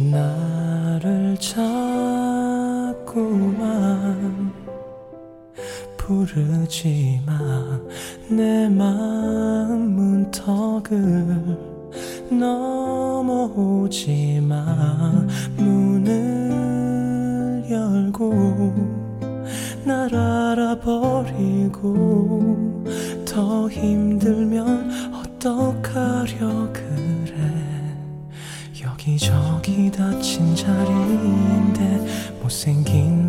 나를 자꾸만 부르지만 내 마음 문턱을 넘어오지 마. 문을 열고 날 알아버리고 더 힘들면 어떻게 빈자리인데 못생긴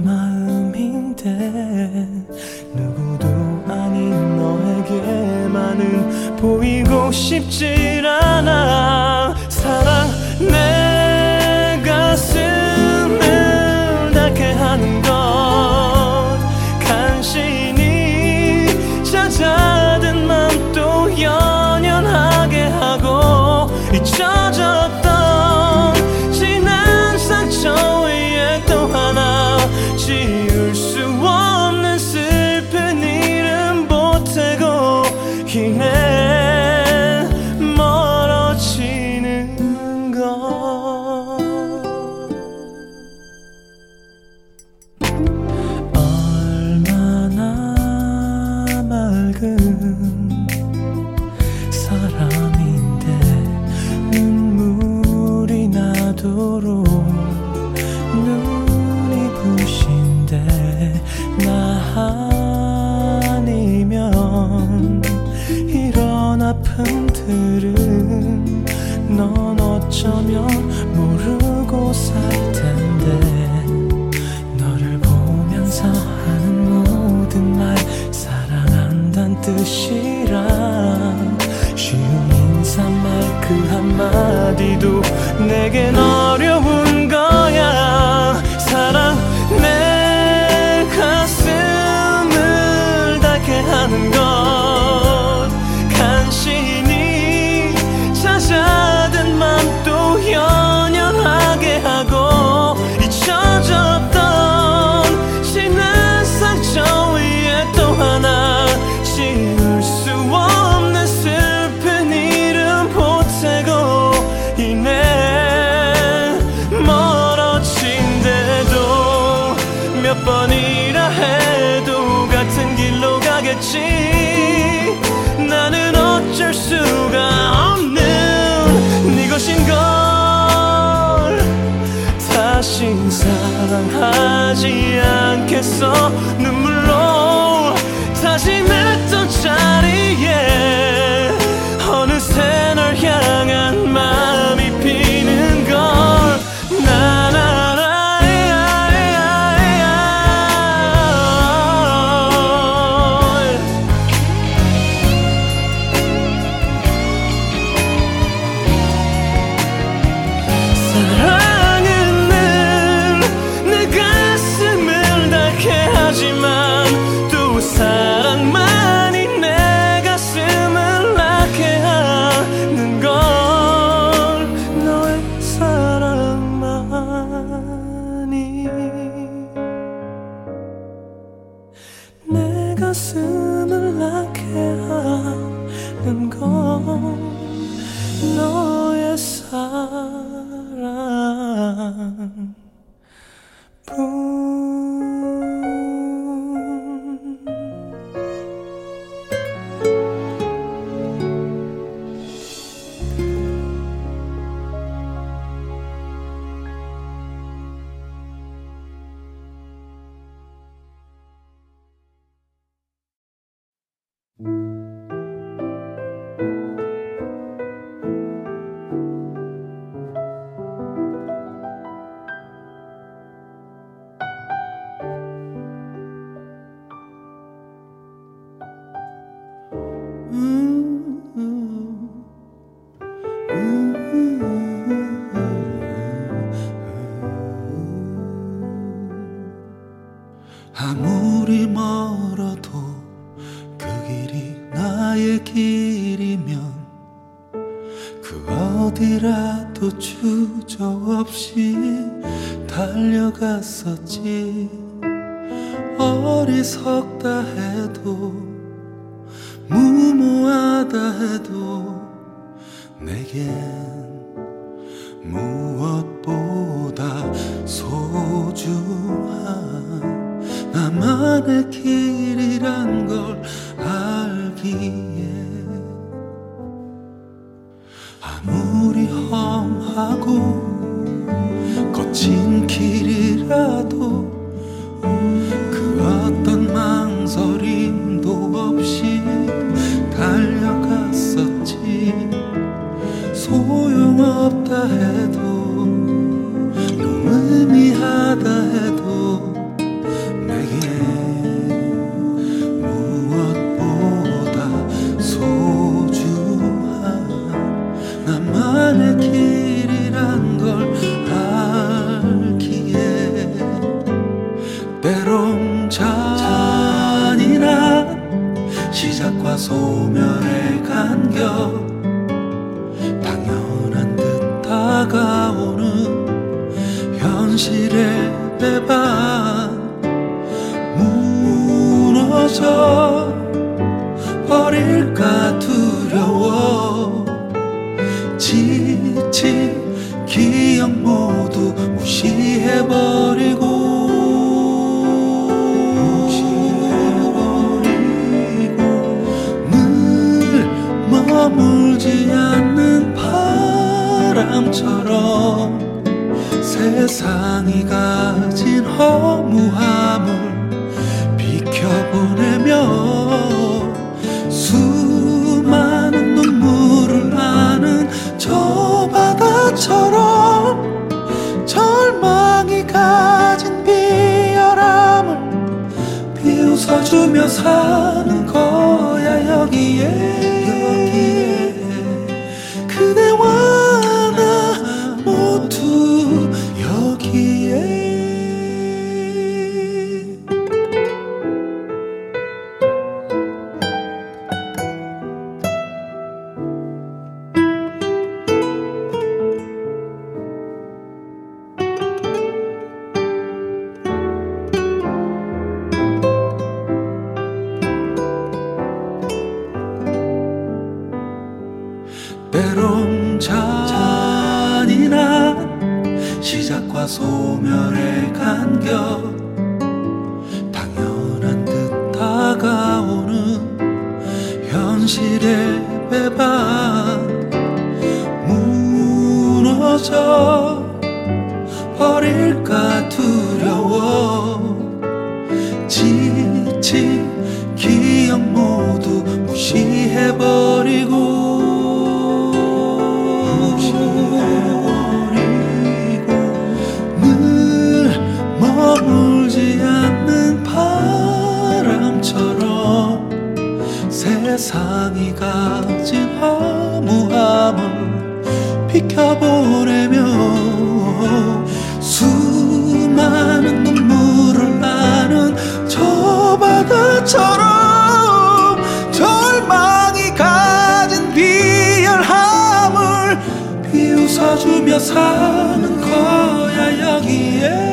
아니라 해도 같은 길로 가겠지. 나는 어쩔 수가 없는 네 것인 걸 다시 사랑하지 않겠어. 눈물로 다짐했던 자리에 어느새 널 향한 마음이 피 lago. 사는 거야 여기에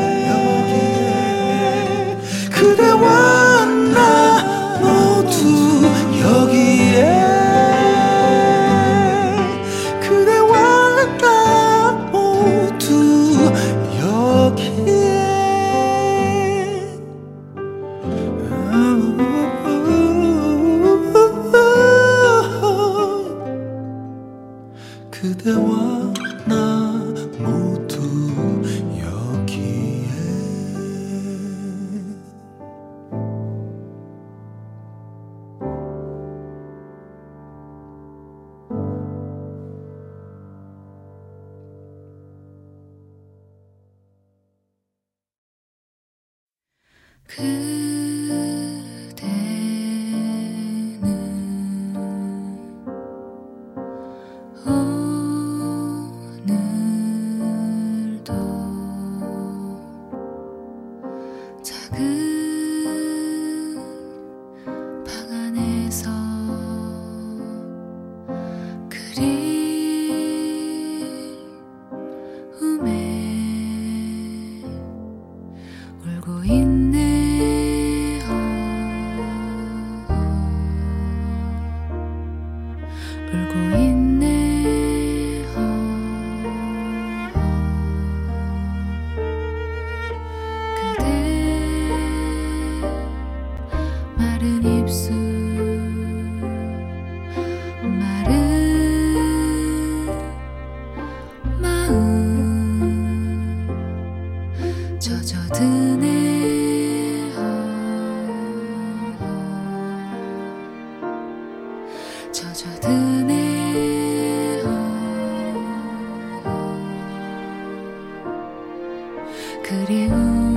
그리움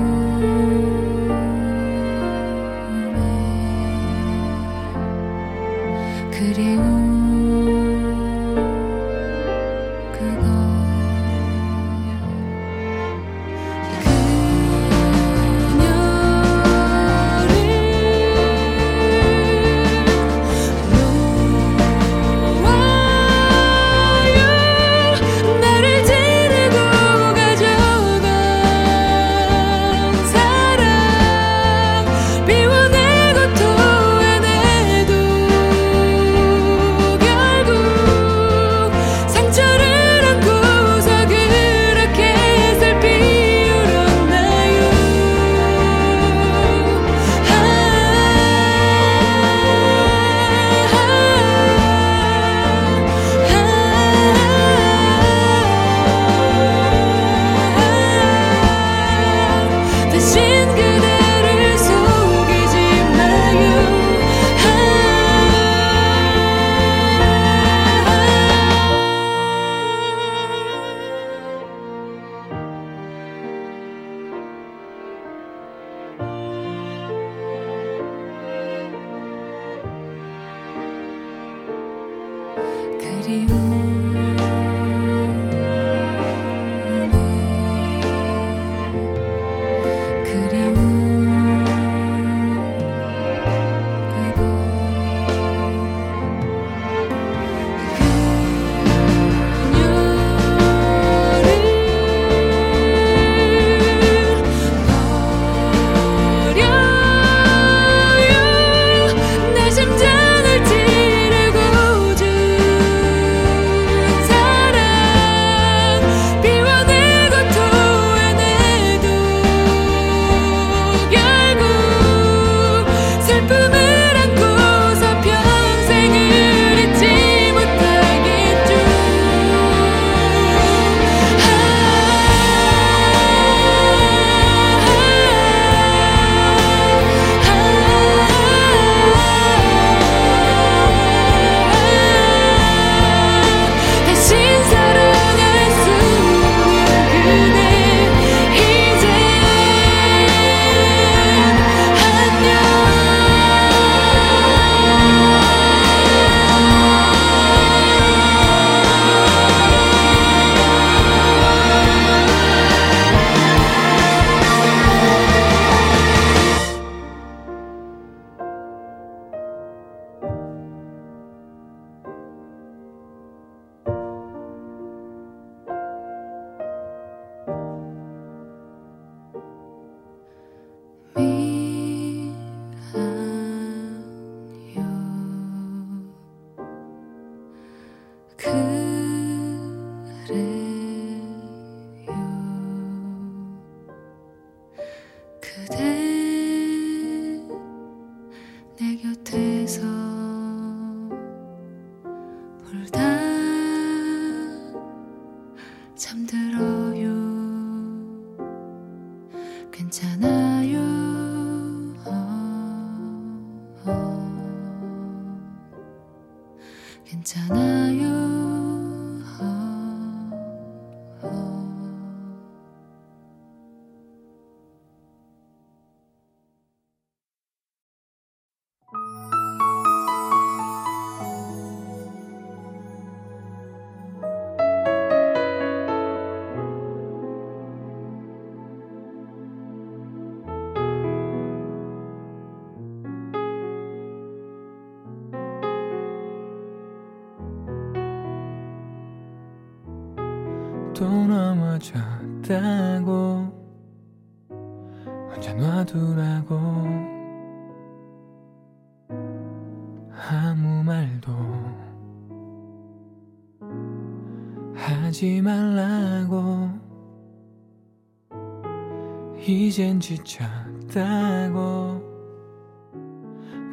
지쳤다고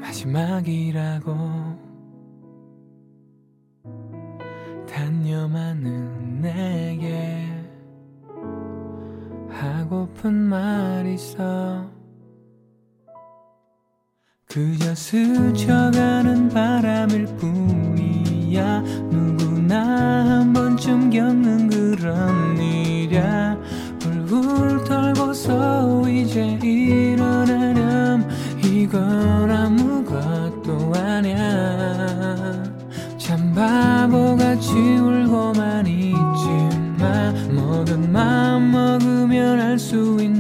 마지막이라고 알 수 있는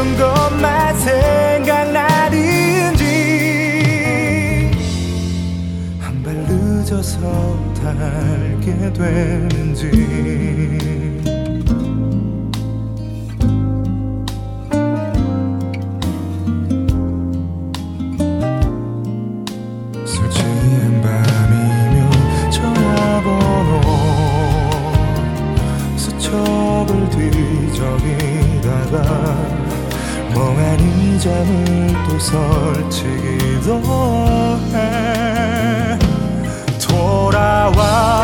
어떤 것만 생각나는지 한 발 늦어서 다 알게 되는지 잠을 또 설치기도 해. 돌아와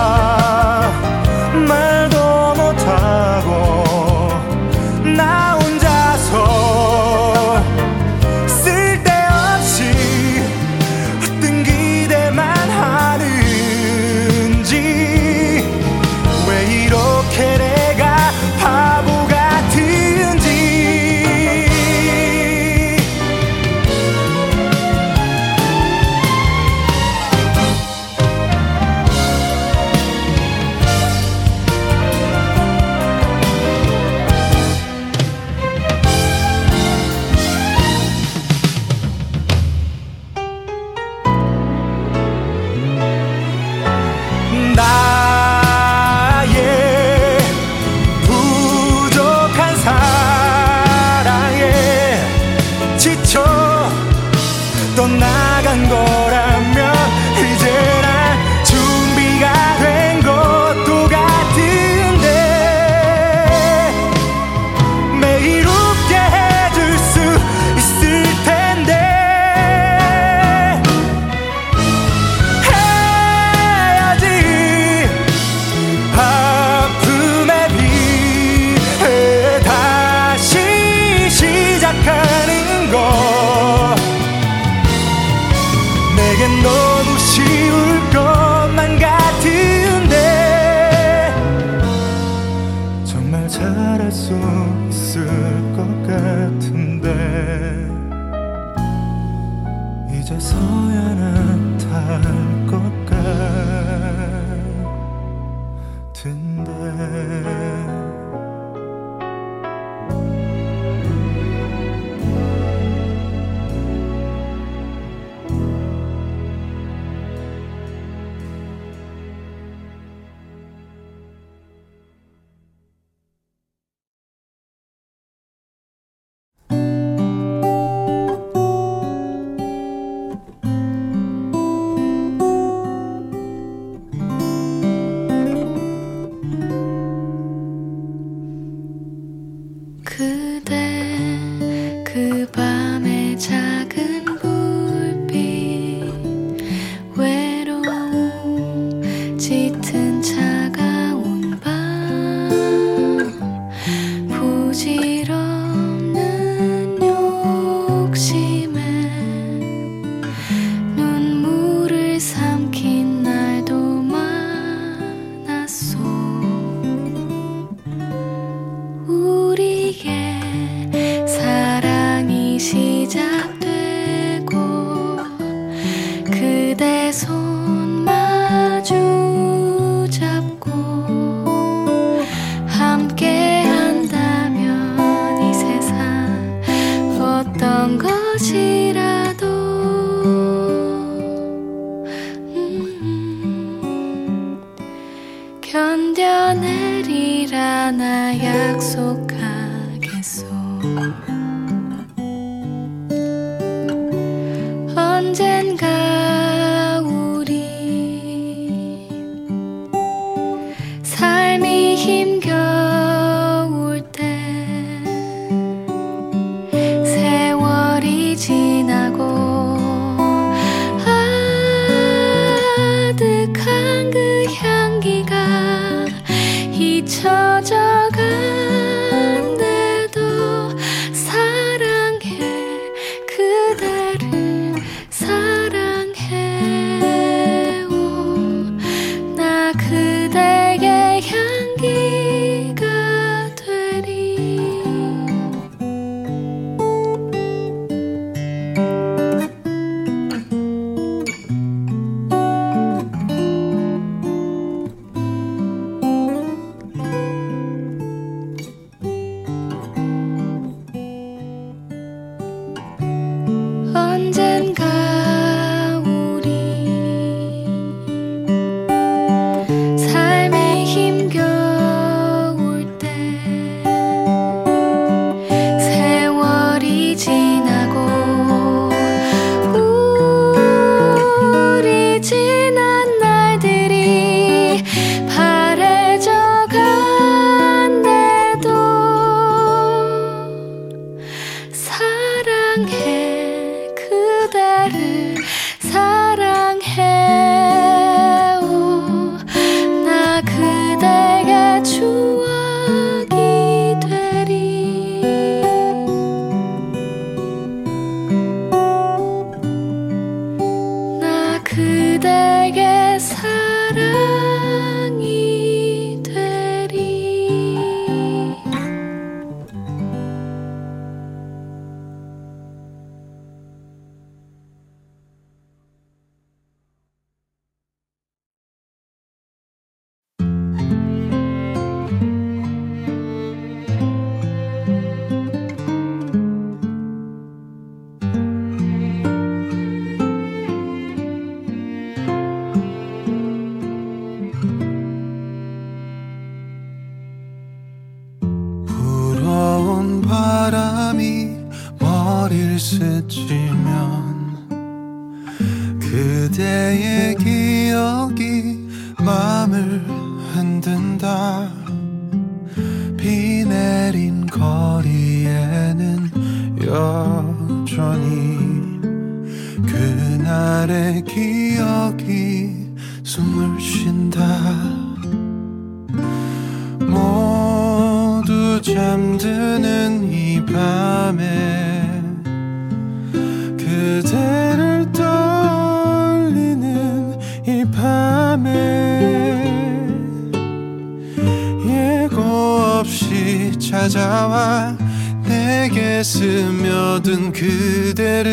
찾아와 내게 스며든 그대를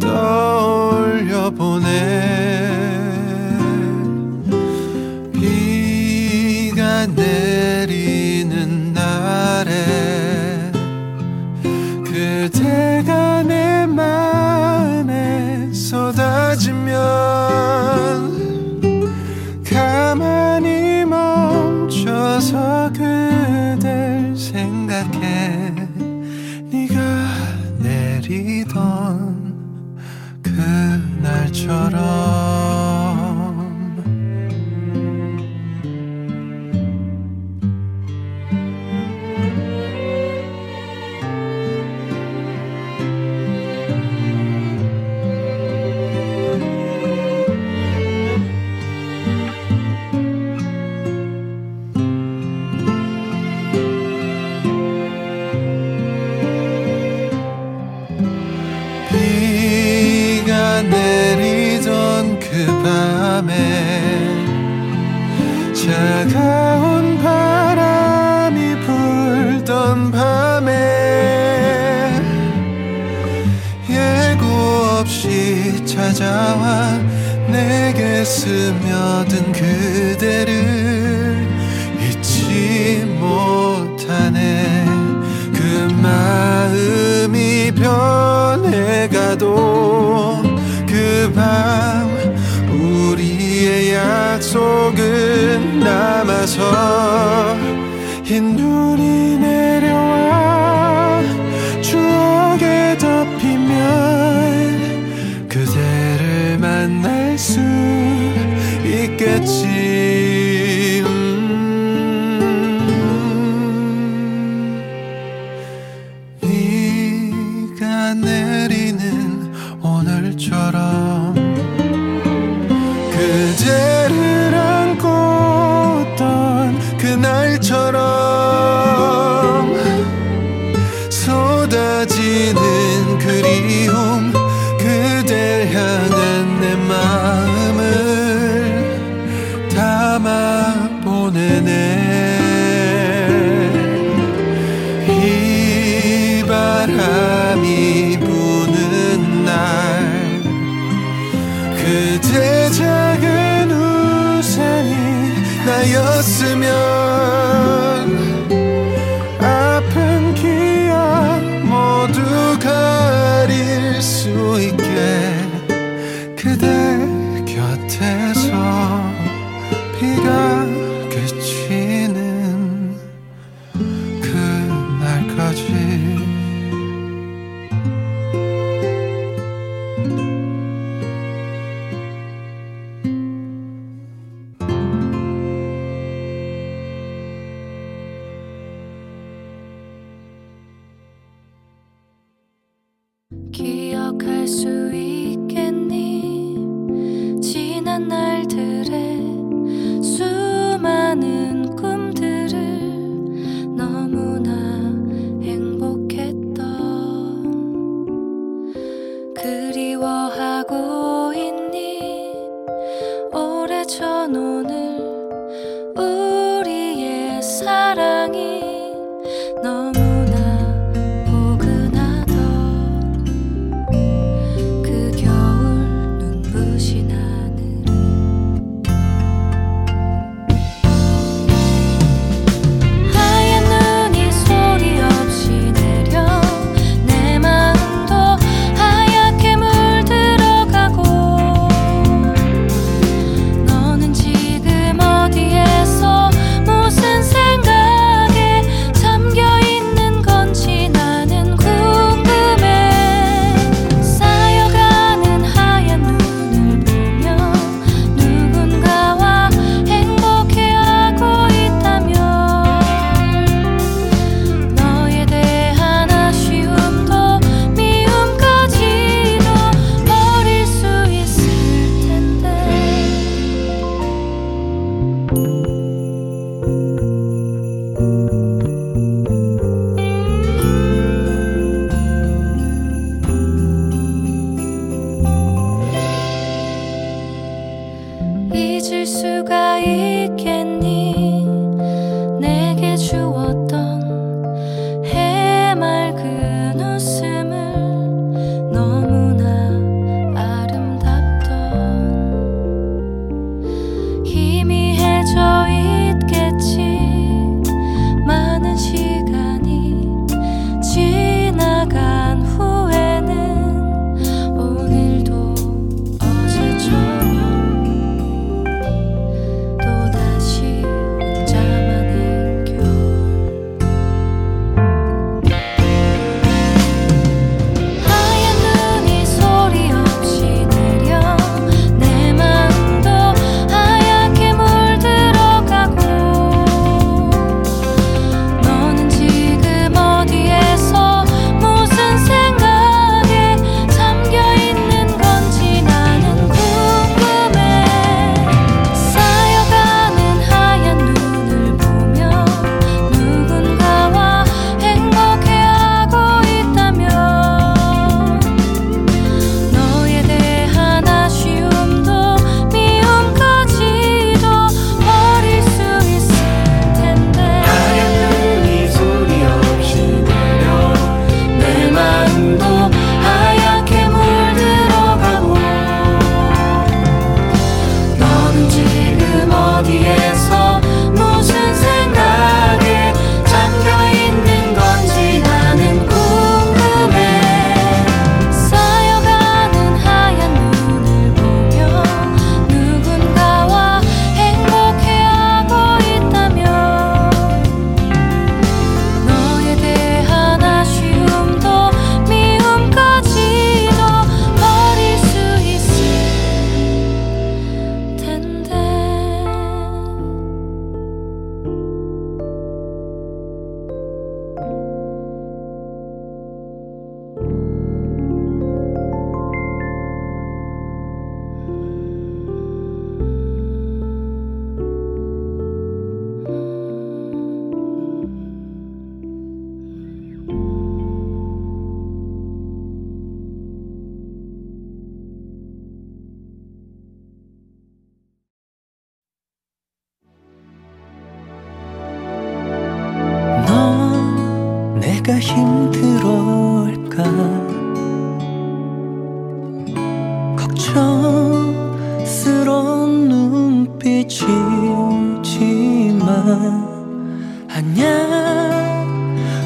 떠올려 보내.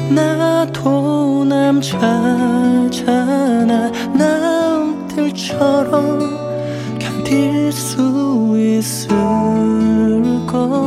나도 남자잖아. 남들처럼 견딜 수 있을 거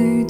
오늘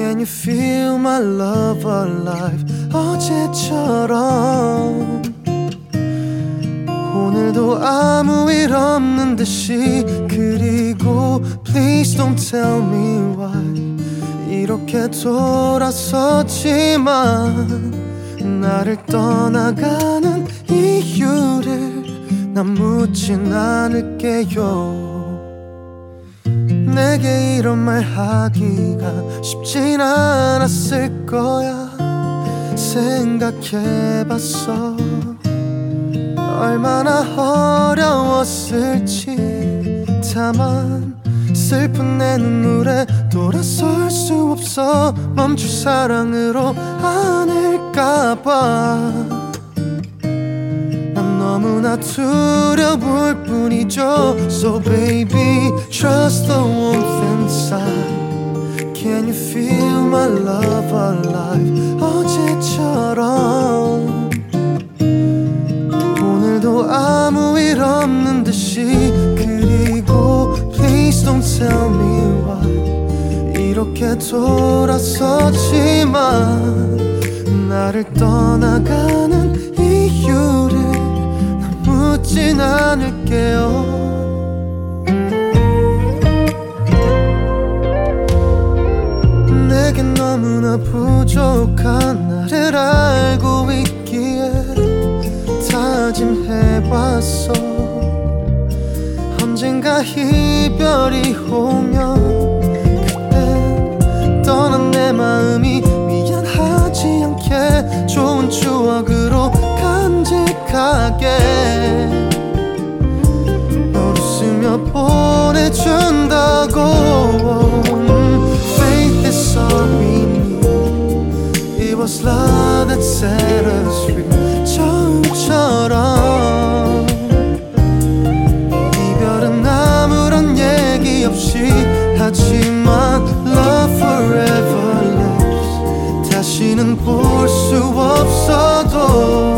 Can you feel my love alive? 어제처럼 오늘도 아무 일 없는 듯이 그리고 Please don't tell me why 이렇게 돌아섰지만 나를 떠나가는 이유를 난 묻진 않을게요 내게 이런 말 하기가 쉽진 않았을 거야. 생각해봤어. 얼마나 어려웠을지. 다만 슬픈 내 눈물에 돌아설 수 없어. 멈출 사랑으로 난 너무나 두려울 뿐이죠 So baby trust the warmth inside Can you feel my love alive 어제처럼 오늘도 아무 일 없는 듯이 그리고 Please don't tell me why 이렇게 돌아섰지만 나를 떠나가는 묻진 않을게요. 내겐 너무나 부족한 나를 알고 있기에 다짐해봤어. 언젠가 이별이 오면 그땐 떠난 내 마음이 미안하지 않게 좋은 추억으로 솔직하게 널 웃으며 보내준다고 Faith is all we need It was love that set us free 처음처럼 이별은 아무런 얘기 없이 하지만 Love forever lives 다시는 볼 수 없어도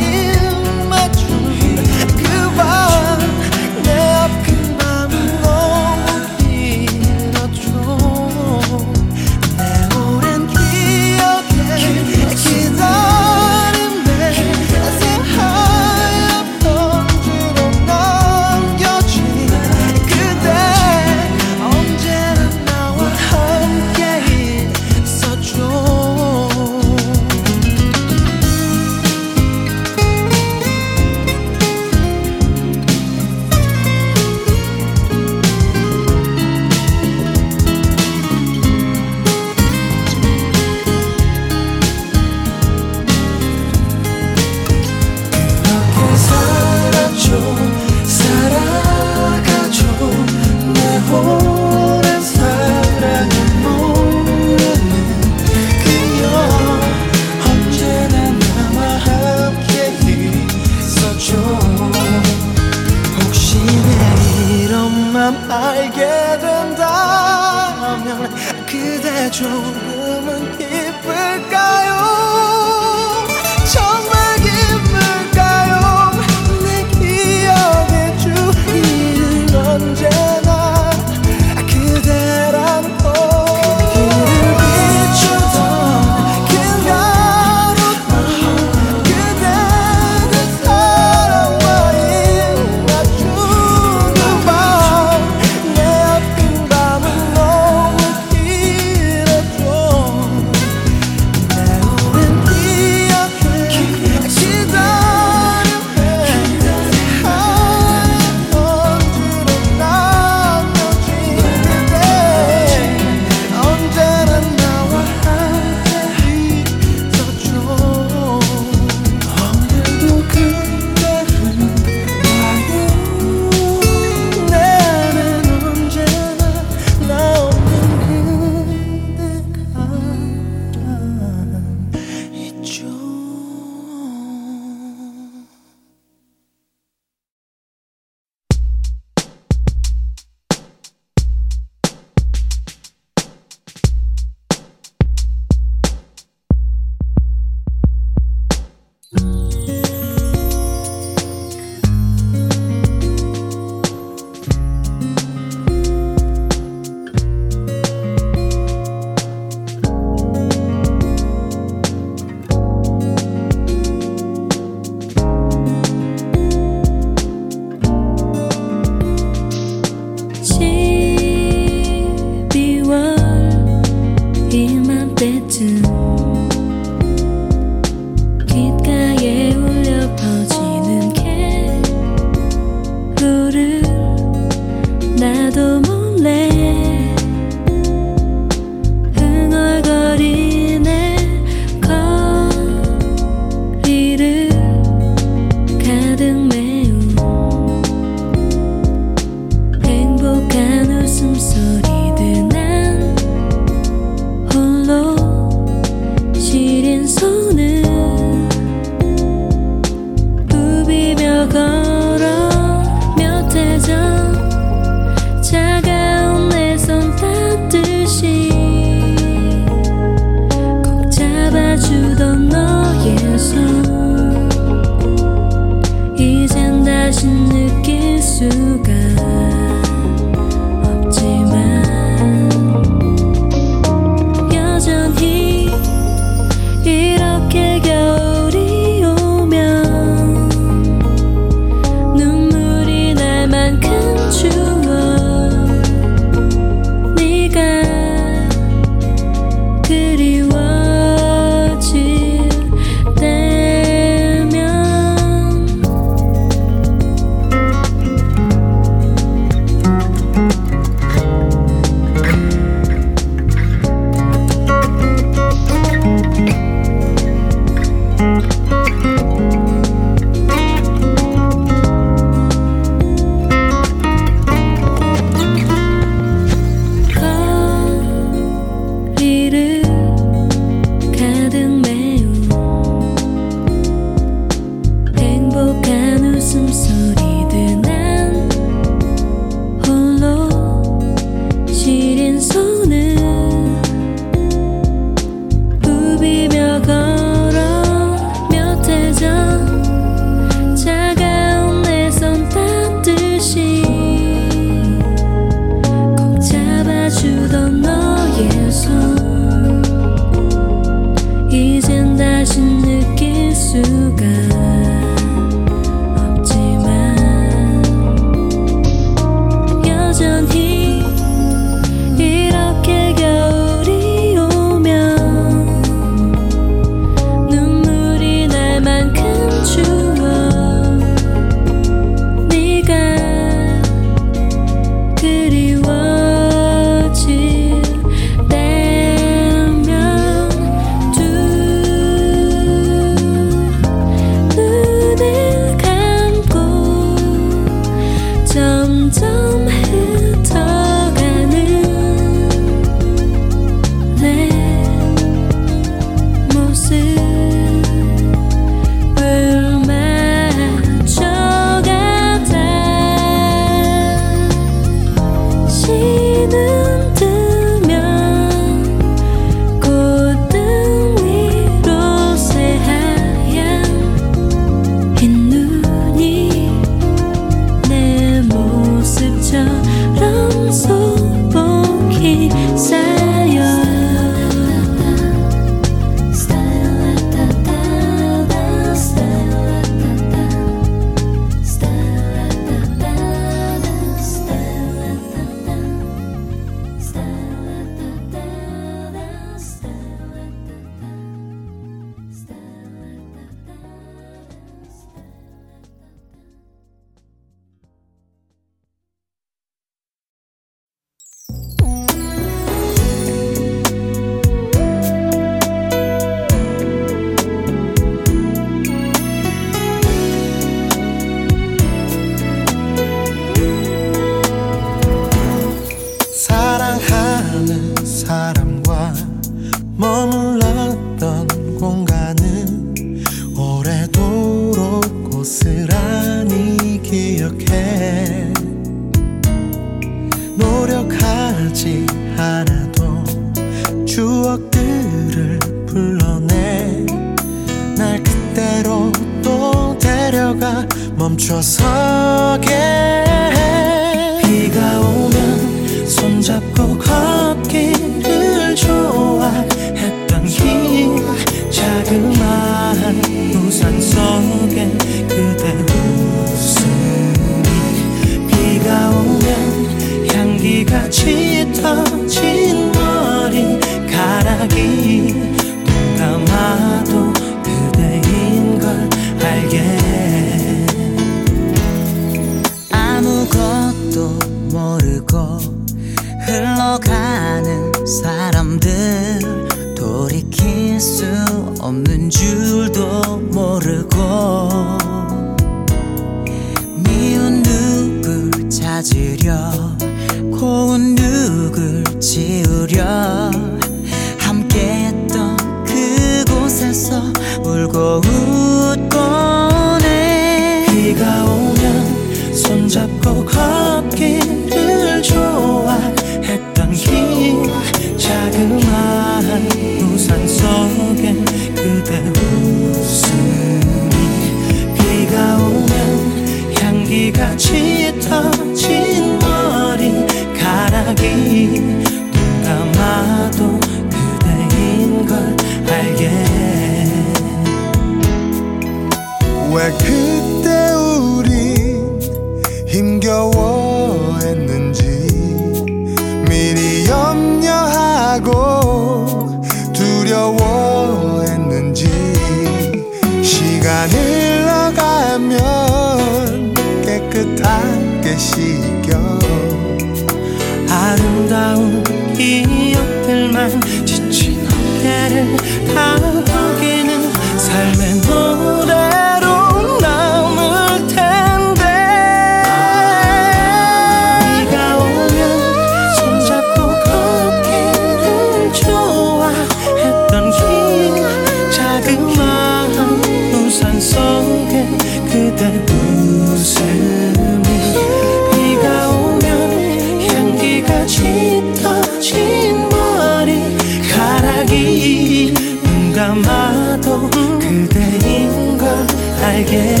나에게.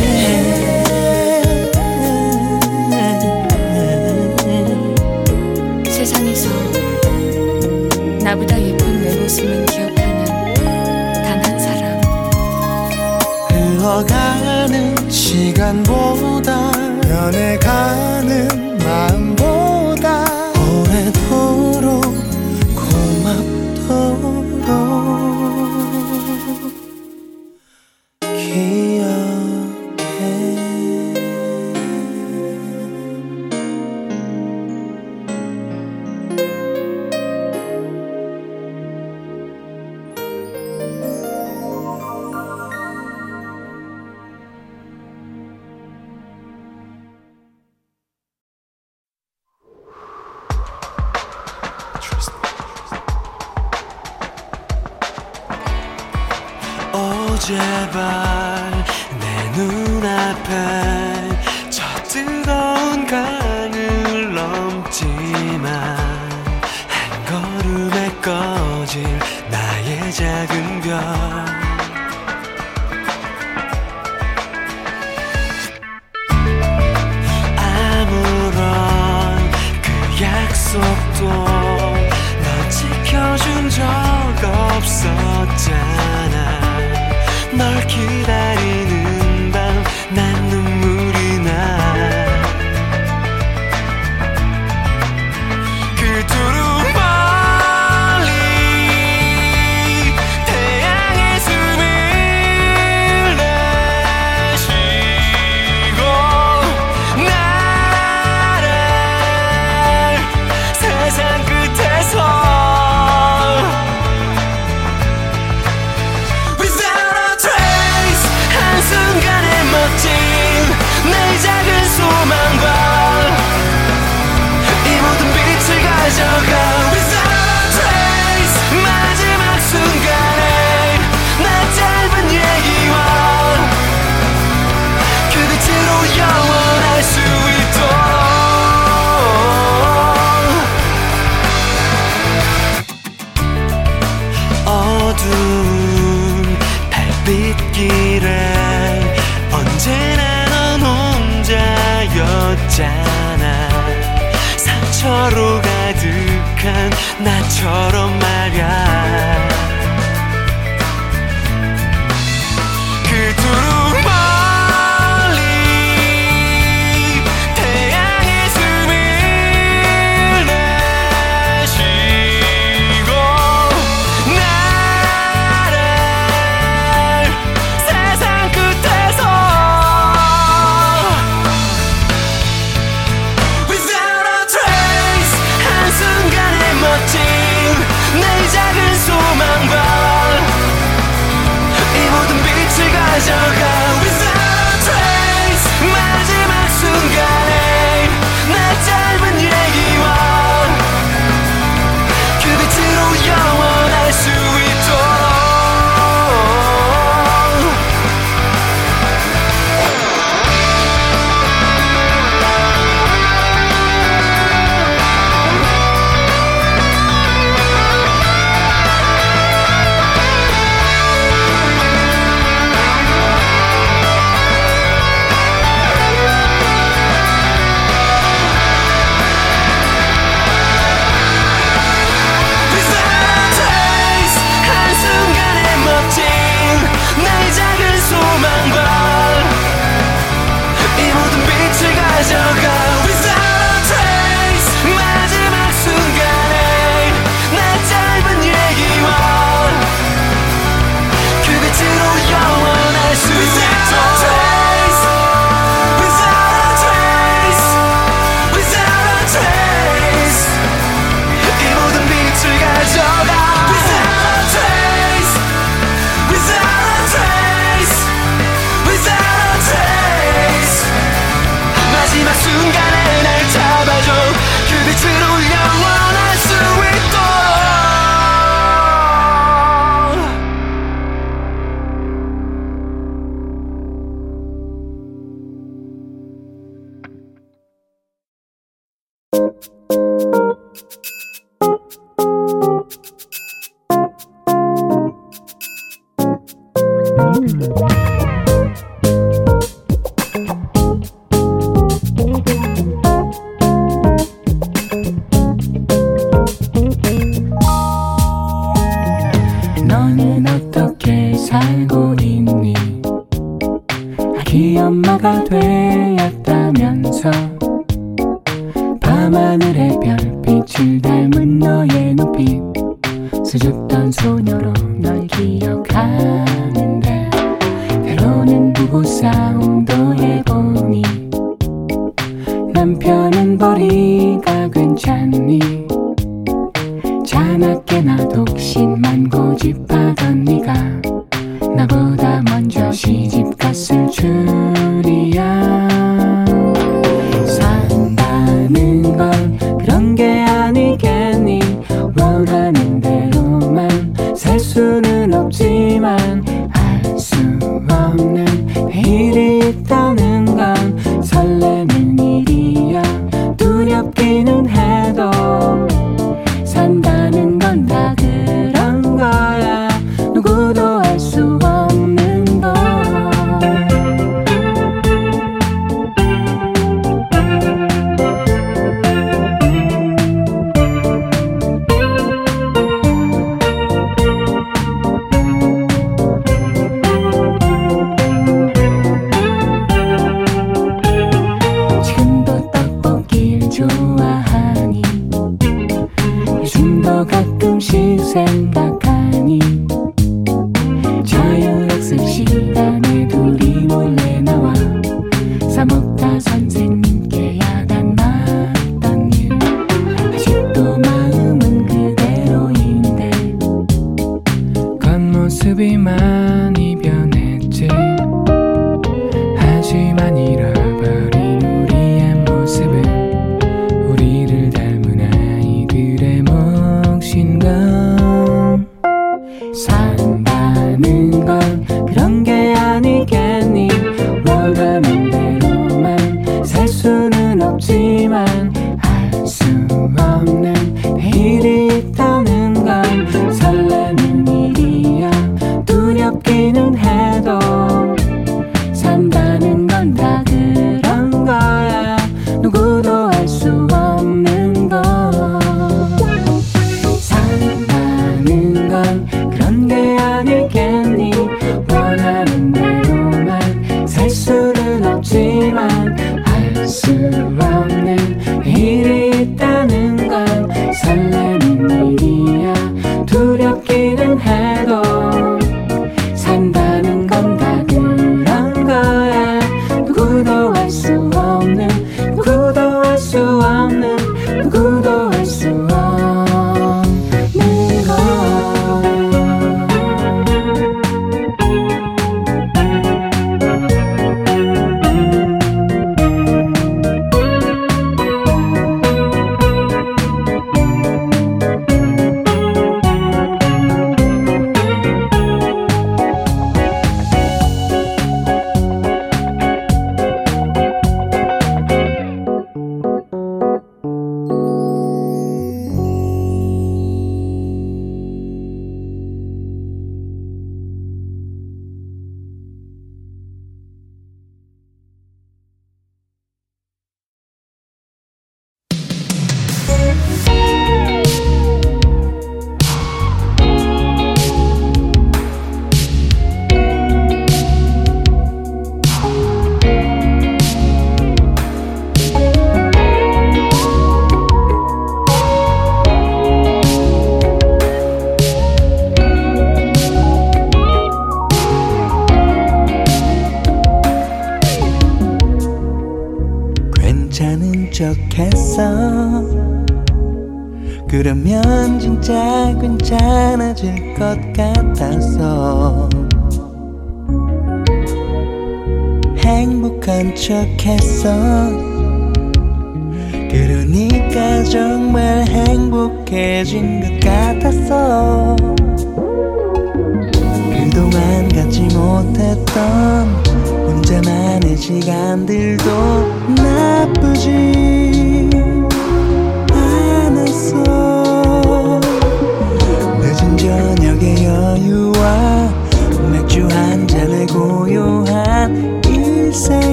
세상에서 나보다 예쁜 내 모습만 기억하는 단 한 사람. 흘러가는 시간보다 변해가는 어두운 달빛길에 언제나 넌 혼자였잖아. 상처로 가득한 나처럼 말야.